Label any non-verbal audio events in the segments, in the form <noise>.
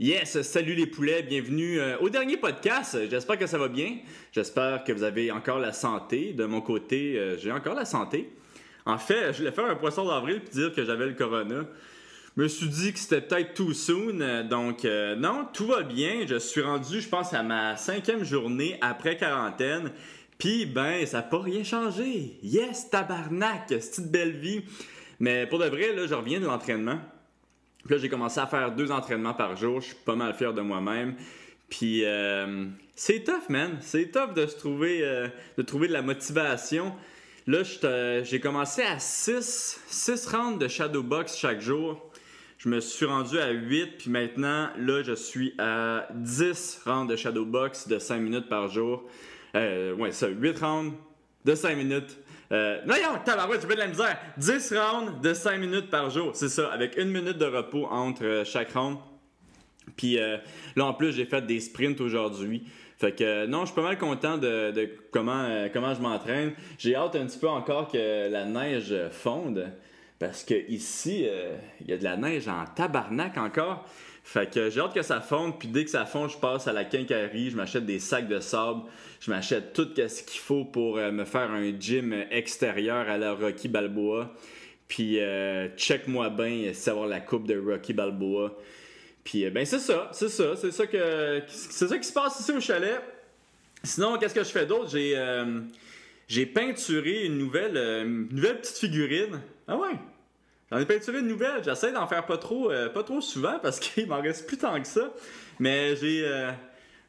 Yes, salut les poulets, bienvenue euh, au dernier podcast. J'espère que ça va bien. J'espère que vous avez encore la santé. De mon côté, euh, j'ai encore la santé. En fait, je voulais faire un poisson d'avril puis dire que j'avais le corona. Je me suis dit que c'était peut-être too soon, euh, donc non, tout va bien. Je suis rendu, je pense, à ma cinquième journée après quarantaine. Puis, ben, ça n'a pas rien changé. Yes, tabarnak, cette belle vie. Mais pour de vrai, là, je reviens de l'entraînement. Puis là, j'ai commencé à faire deux entraînements par jour. Je suis pas mal fier de moi-même. Puis euh, c'est tough, man. C'est tough de se trouver, euh, de trouver de la motivation. Là, j'ai commencé à 6, 6 rounds de shadow box chaque jour. Je me suis rendu à 8, puis maintenant, là, je suis à 10 rounds de shadow box de 5 minutes par jour. Euh, ouais, ça, 8 rounds de 5 minutes euh, non, tabarouette, tu fais de la misère. 10 rounds de 5 minutes par jour, c'est ça, avec une minute de repos entre euh, chaque round. Puis euh, là, en plus, j'ai fait des sprints aujourd'hui. Fait que non, je suis pas mal content de, comment, comment je m'entraîne. J'ai hâte un petit peu encore que la neige fonde. Parce que ici, il y a de la neige en tabarnak encore. Fait que j'ai hâte que ça fonde, puis dès que ça fonde, je passe à la quincaillerie, je m'achète des sacs de sable, je m'achète tout ce qu'il faut pour euh, me faire un gym extérieur à la Rocky Balboa. Puis euh, check-moi bien savoir la coupe de Rocky Balboa. Puis euh, ben c'est ça, c'est ça, c'est ça que c'est ça qui se passe ici au chalet. Sinon, qu'est-ce que je fais d'autre? J'ai j'ai peinturé une nouvelle une nouvelle petite figurine. Ah ouais? J'en ai peinturé une nouvelle. J'essaie d'en faire pas trop, euh, pas trop souvent parce <laughs> qu'il m'en reste plus tant que ça. Mais j'ai, euh,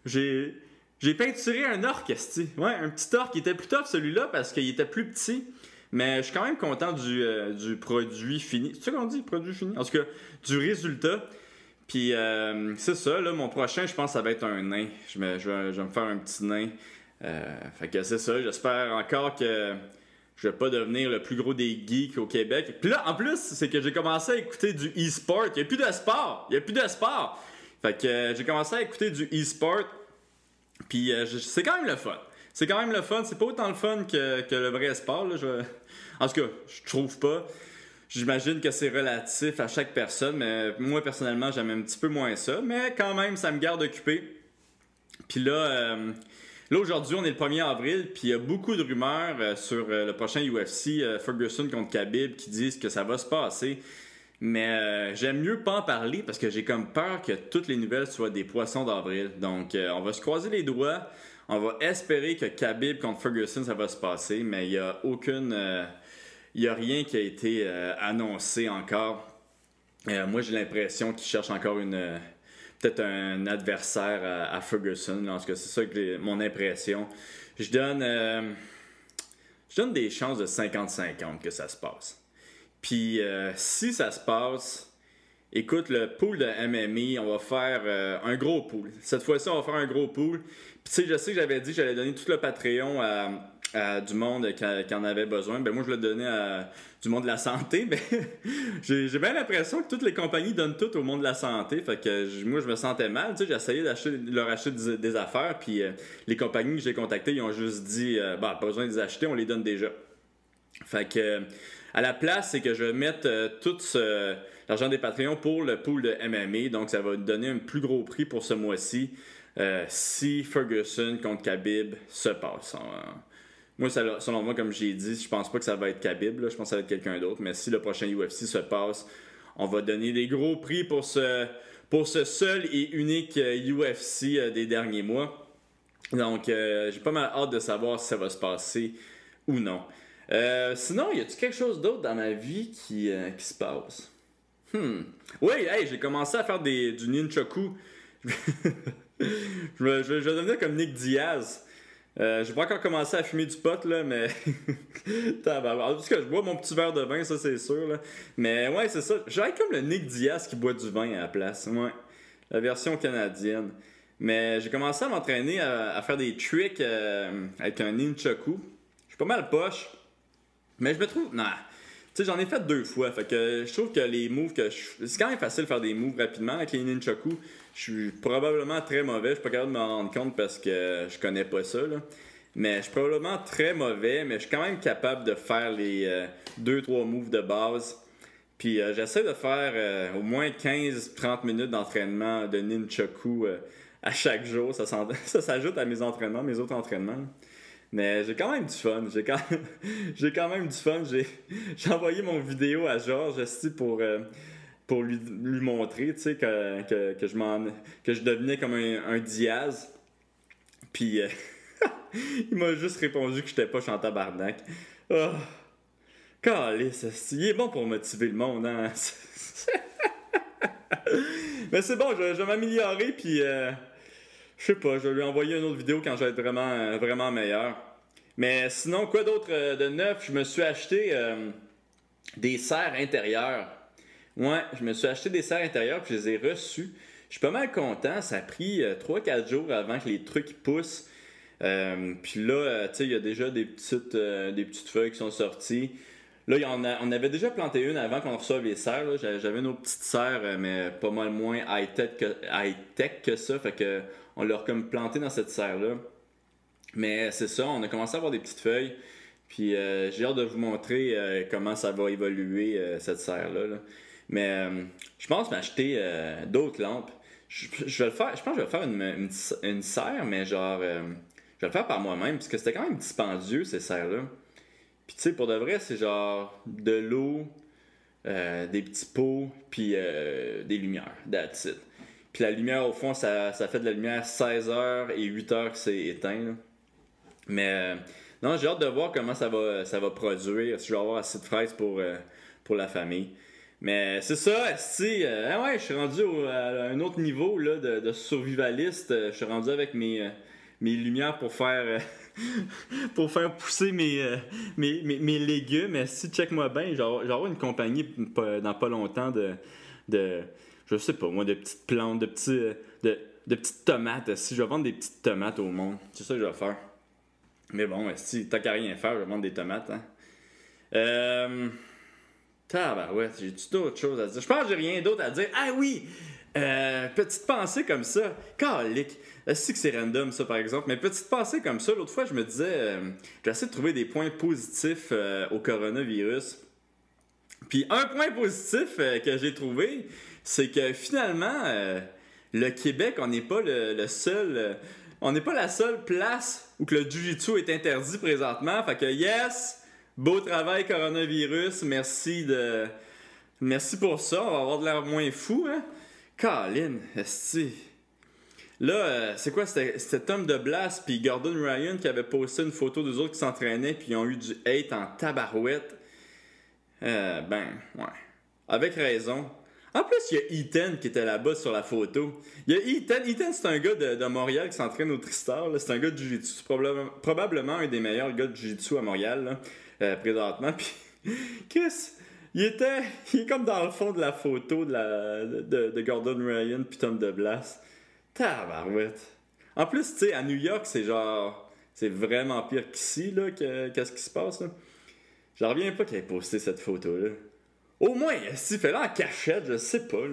j'ai, peinturé un orc, Ouais, un petit orc qui était plus top celui-là parce qu'il était plus petit. Mais je suis quand même content du, euh, du produit fini. C'est ça qu'on dit, produit fini? En tout cas, du résultat. Puis c'est ça, là, mon prochain, je pense ça va être un nain. Je, je, vais, je vais me faire un petit nain. fait que c'est ça, j'espère encore que je vais pas devenir le plus gros des geeks au Québec. Puis là, en plus, c'est que j'ai commencé à écouter du e-sport. Il n'y a plus de sport. Il n'y a plus de sport. Fait que euh, j'ai commencé à écouter du e-sport. Puis euh, c'est quand même le fun. C'est quand même le fun. C'est pas autant le fun que, le vrai sport. Là. En tout cas, je trouve pas. J'imagine que c'est relatif à chaque personne, mais moi personnellement, j'aime un petit peu moins ça. Mais quand même, ça me garde occupé. Puis là, euh, Là, aujourd'hui, on est le 1er avril, puis il y a beaucoup de rumeurs euh, sur euh, le prochain UFC, euh, Ferguson contre Khabib, qui disent que ça va se passer. Mais j'aime mieux pas en parler parce que j'ai comme peur que toutes les nouvelles soient des poissons d'avril. Donc, on va se croiser les doigts. On va espérer que Khabib contre Ferguson, ça va se passer, mais il n'y aucune. Il a rien qui a été annoncé encore. moi, j'ai l'impression qu'ils cherchent encore une peut-être un adversaire à, Ferguson. En tout c'est ça que mon impression. Je donne, euh, je donne des chances de 50-50 que ça se passe. Puis euh, si ça se passe, écoute, le pool de MMI, on va faire euh, un gros pool. Cette fois-ci, on va faire un gros pool. Puis tu sais, je sais que j'avais dit que j'allais donner tout le Patreon à du monde qui, en avait besoin. Ben moi, je le donnais à du monde de la santé. <laughs> J'ai bien l'impression que toutes les compagnies donnent tout au monde de la santé. Fait que moi, je me sentais mal. Tu sais, j'essayais d'acheter, leur acheter des, affaires. Puis euh, les compagnies que j'ai contactées, ils ont juste dit, euh, bah, pas besoin de les acheter, on les donne déjà. Fait que à la place, c'est que je vais mettre euh, tout l'argent des Patreons pour le pool de MMA. Donc, ça va donner un plus gros prix pour ce mois-ci. si Ferguson contre Khabib se passe. Moi, selon moi, comme j'ai dit, je pense pas que ça va être Khabib, je pense que ça va être quelqu'un d'autre. Mais si le prochain UFC se passe, on va donner des gros prix pour ce, pour ce seul et unique UFC euh, euh, des derniers mois. Donc, euh, j'ai pas mal hâte de savoir si ça va se passer ou non. sinon, y a-t-il quelque chose d'autre dans ma vie qui, qui se passe? Hmm. Oui, hey, j'ai commencé à faire des, du nunchaku. <laughs> je, vais, je vais devenir comme Nick Diaz. Euh, j'ai pas encore commencé à fumer du pot, là, mais. <laughs> en tout cas, je bois mon petit verre de vin, ça, c'est sûr. Là. Mais ouais, c'est ça. J'ai comme le Nick Diaz qui boit du vin à la place. Ouais. La version canadienne. Mais j'ai commencé à m'entraîner à, faire des tricks euh, avec un ninchaku. Je suis pas mal poche. Mais je me trouve. Non. Tu sais, j'en ai fait deux fois. Fait que je trouve que les moves que je... C'est quand même facile de faire des moves rapidement avec les ninchaku. Je suis probablement très mauvais. Je suis pas capable de m'en rendre compte parce que je connais pas ça. Mais je suis probablement très mauvais, mais je suis quand même capable de faire les 2-3 euh, moves de base. Puis j'essaie de faire au moins 15-30 minutes d'entraînement de nunchaku à chaque jour. <laughs> Ça, s'ajoute à mes entraînements, mes autres entraînements. Mais j'ai quand même du fun. J'ai quand, <laughs> j'ai quand même du fun. <laughs> J'ai, envoyé mon vidéo à Georges aussi pour, euh, pour lui, lui montrer que, que, je m'en, que je devenais comme un, Diaz. Puis euh, <laughs> il m'a juste répondu que j'étais pas chanteur barnac. Oh. il est bon pour motiver le monde. Hein? <laughs> Mais c'est bon, je, je vais m'améliorer. Puis. Euh, je sais pas, je vais lui envoyer une autre vidéo quand je vais être vraiment, euh, vraiment meilleur. Mais sinon, quoi d'autre de neuf? Je me suis acheté des serres intérieures. Ouais, je me suis acheté des serres intérieures puis je les ai reçues. Je suis pas mal content. Ça a pris 3-4 jours avant que les trucs poussent. puis là, tu sais, il y a déjà des petites, des petites feuilles qui sont sorties. Là, on avait déjà planté une avant qu'on reçoive les serres. J'avais nos petites serres, mais pas mal moins high-tech que, ça. Fait que on l'a comme planté dans cette serre-là. Mais c'est ça, on a commencé à avoir des petites feuilles. Puis euh, j'ai hâte de vous montrer euh, comment ça va évoluer euh, cette serre-là. Mais je pense m'acheter d'autres lampes. Je, vais le faire, je pense que je vais faire une, une, serre, mais genre, je vais le faire par moi-même, parce que c'était quand même dispendieux ces serres-là. Puis tu sais, pour de vrai, c'est genre de l'eau, des petits pots, puis des lumières. That's. Puis la lumière, au fond, ça, ça fait de la lumière 16 heures et 8 heures que c'est éteint. Mais euh, non, j'ai hâte de voir comment ça va, ça va produire, si je vais avoir assez de fraises pour, euh, pour la famille. Mais c'est ça, si, euh, ah ouais, je suis rendu à un autre niveau là, de, survivaliste. Je suis rendu avec mes, mes lumières pour faire <laughs> pour faire pousser mes, mes, mes, légumes. Si check-moi bien, j'aurai une compagnie dans pas longtemps de, de je sais pas, moi, de petites plantes, de, petits, euh, de, de petites tomates. Si je vais vendre des petites tomates au monde, c'est ça que je vais faire. Mais bon, si t'as qu'à rien faire, je vais vendre des tomates. Hein. Euh. Ouais, j'ai-tu d'autres choses à dire? Je pense que j'ai rien d'autre à dire. Ah oui! Euh, petite pensée comme ça. Calique. C'est que c'est random, ça, par exemple. Mais petite pensée comme ça, l'autre fois, je me disais, euh, j'essaie de trouver des points positifs euh, au coronavirus. Puis un point positif que j'ai trouvé, c'est que finalement, euh, le Québec, on n'est pas le, seul. Euh, on n'est pas la seule place où que le Jiu-Jitsu est interdit présentement. Fait que yes, beau travail coronavirus, merci de. Merci pour ça, on va avoir de l'air moins fou, hein? Colin, esti. Là, euh, c'est quoi? C'était Tom de Blas puis Gordon Ryan qui avaient posté une photo des autres qui s'entraînaient puis ils ont eu du hate en tabarouette. ben, ouais. Avec raison. En plus, il y a Ethan qui était là-bas sur la photo. Il y a Ethan. Ethan, c'est un gars de, Montréal qui s'entraîne au Tristar. C'est un gars de Jiu-Jitsu. C'est probablement, un des meilleurs gars de Jiu-Jitsu à Montréal, euh, présentement. <laughs> Puis, Chris, il était. Il est comme dans le fond de la photo de, de, Gordon Ryan puis Tom DeBlas. Tabarouette. En plus, tu sais, à New York, c'est genre. C'est vraiment pire qu'ici, là, qu'est-ce qui se passe, là. Je reviens pas qu'il ait posté cette photo-là. Au moins, s'il fait là en cachette, je sais pas.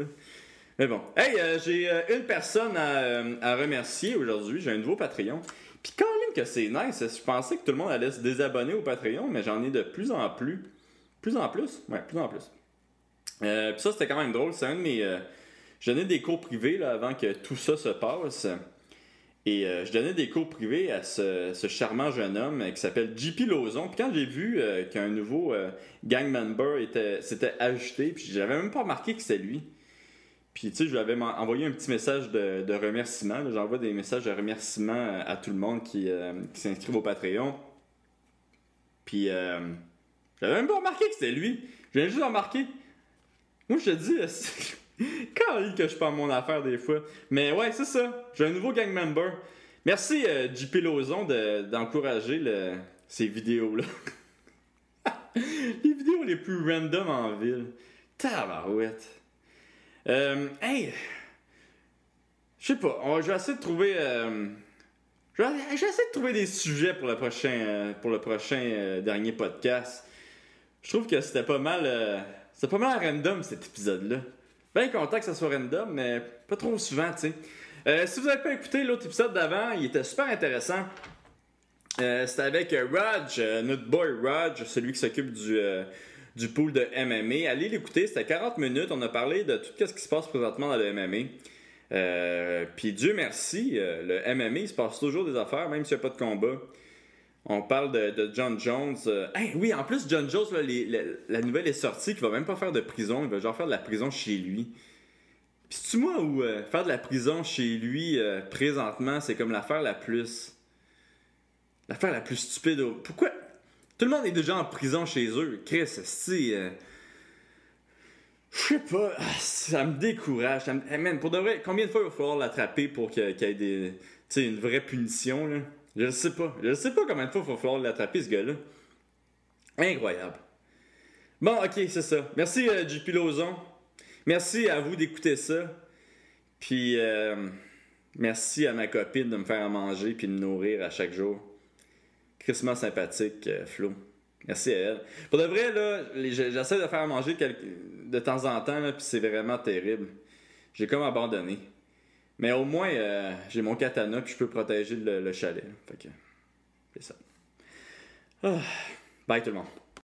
Mais bon. Hey, euh, j'ai euh, une personne euh, à, remercier aujourd'hui. J'ai un nouveau Patreon. Puis quand que c'est nice, je pensais que tout le monde allait se désabonner au Patreon, mais j'en ai de plus en plus. Plus en plus? Ouais, plus en plus. puis ça, c'était quand même drôle. C'est un de mes. je donnais des cours privés là, avant que tout ça se passe. Et euh, je donnais des cours privés à ce, charmant jeune homme euh, qui s'appelle JP Lozon. Puis quand j'ai vu euh, qu'un nouveau gang member s'était ajouté, puis j'avais même pas remarqué que c'était lui. Puis tu sais, je lui avais envoyé un petit message de, remerciement. J'envoie des messages de remerciement à tout le monde qui, qui s'inscrivent au Patreon. Puis j'avais même pas remarqué que c'était lui. Viens juste de remarquer. Moi, je te dis, <laughs> Quand que je parle mon affaire des fois. Mais ouais, c'est ça. J'ai un nouveau gang member. Merci euh, JP Lozon d'encourager ces vidéos-là. <laughs> les vidéos les plus random en ville. Tabarouette. Euh, hey! Je sais pas, on, je vais essayer de trouver. Euh, de trouver des sujets pour le prochain, euh, pour le prochain euh, dernier podcast. Je trouve que c'était pas mal. c'était pas mal random cet épisode-là. Bien content que ça soit random, mais pas trop souvent, tu sais. Si vous n'avez pas écouté l'autre épisode d'avant, il était super intéressant. C'était avec Raj, notre boy Raj, celui qui s'occupe du, du pool de MMA. Allez l'écouter, c'était 40 minutes. On a parlé de tout ce qui se passe présentement dans le MMA. Euh, puis Dieu merci, euh, le MMA, il se passe toujours des affaires, même s'il n'y a pas de combat. On parle de, John Jones. Euh, oui, en plus, John Jones, la nouvelle est sortie qu'il va même pas faire de prison. Il va genre faire de la prison chez lui. Puis c'est-tu moi où faire de la prison chez lui présentement, c'est comme l'affaire la plus. L'affaire la plus stupide. Pourquoi Tout le monde est déjà en prison chez eux. Chris, c'est. Je sais pas, ça me décourage. Ça pour de vrai, combien de fois il va falloir l'attraper pour qu'il y ait des, une vraie punition? Là? Je sais pas. Je sais pas combien de fois il va falloir l'attraper, ce gars-là. Incroyable. Bon, ok, c'est ça. Merci, euh, JP Lozon. Merci à vous d'écouter ça. Puis, euh, merci à ma copine de me faire à manger puis de me nourrir à chaque jour. Christmas sympathique, euh, Flo. Merci à elle. Pour de vrai, là, j'essaie de faire manger de temps en temps, puis c'est vraiment terrible. J'ai comme abandonné. Mais au moins, euh, j'ai mon katana, puis je peux protéger le, chalet. Fait que, c'est ça. Ah. Bye tout le monde.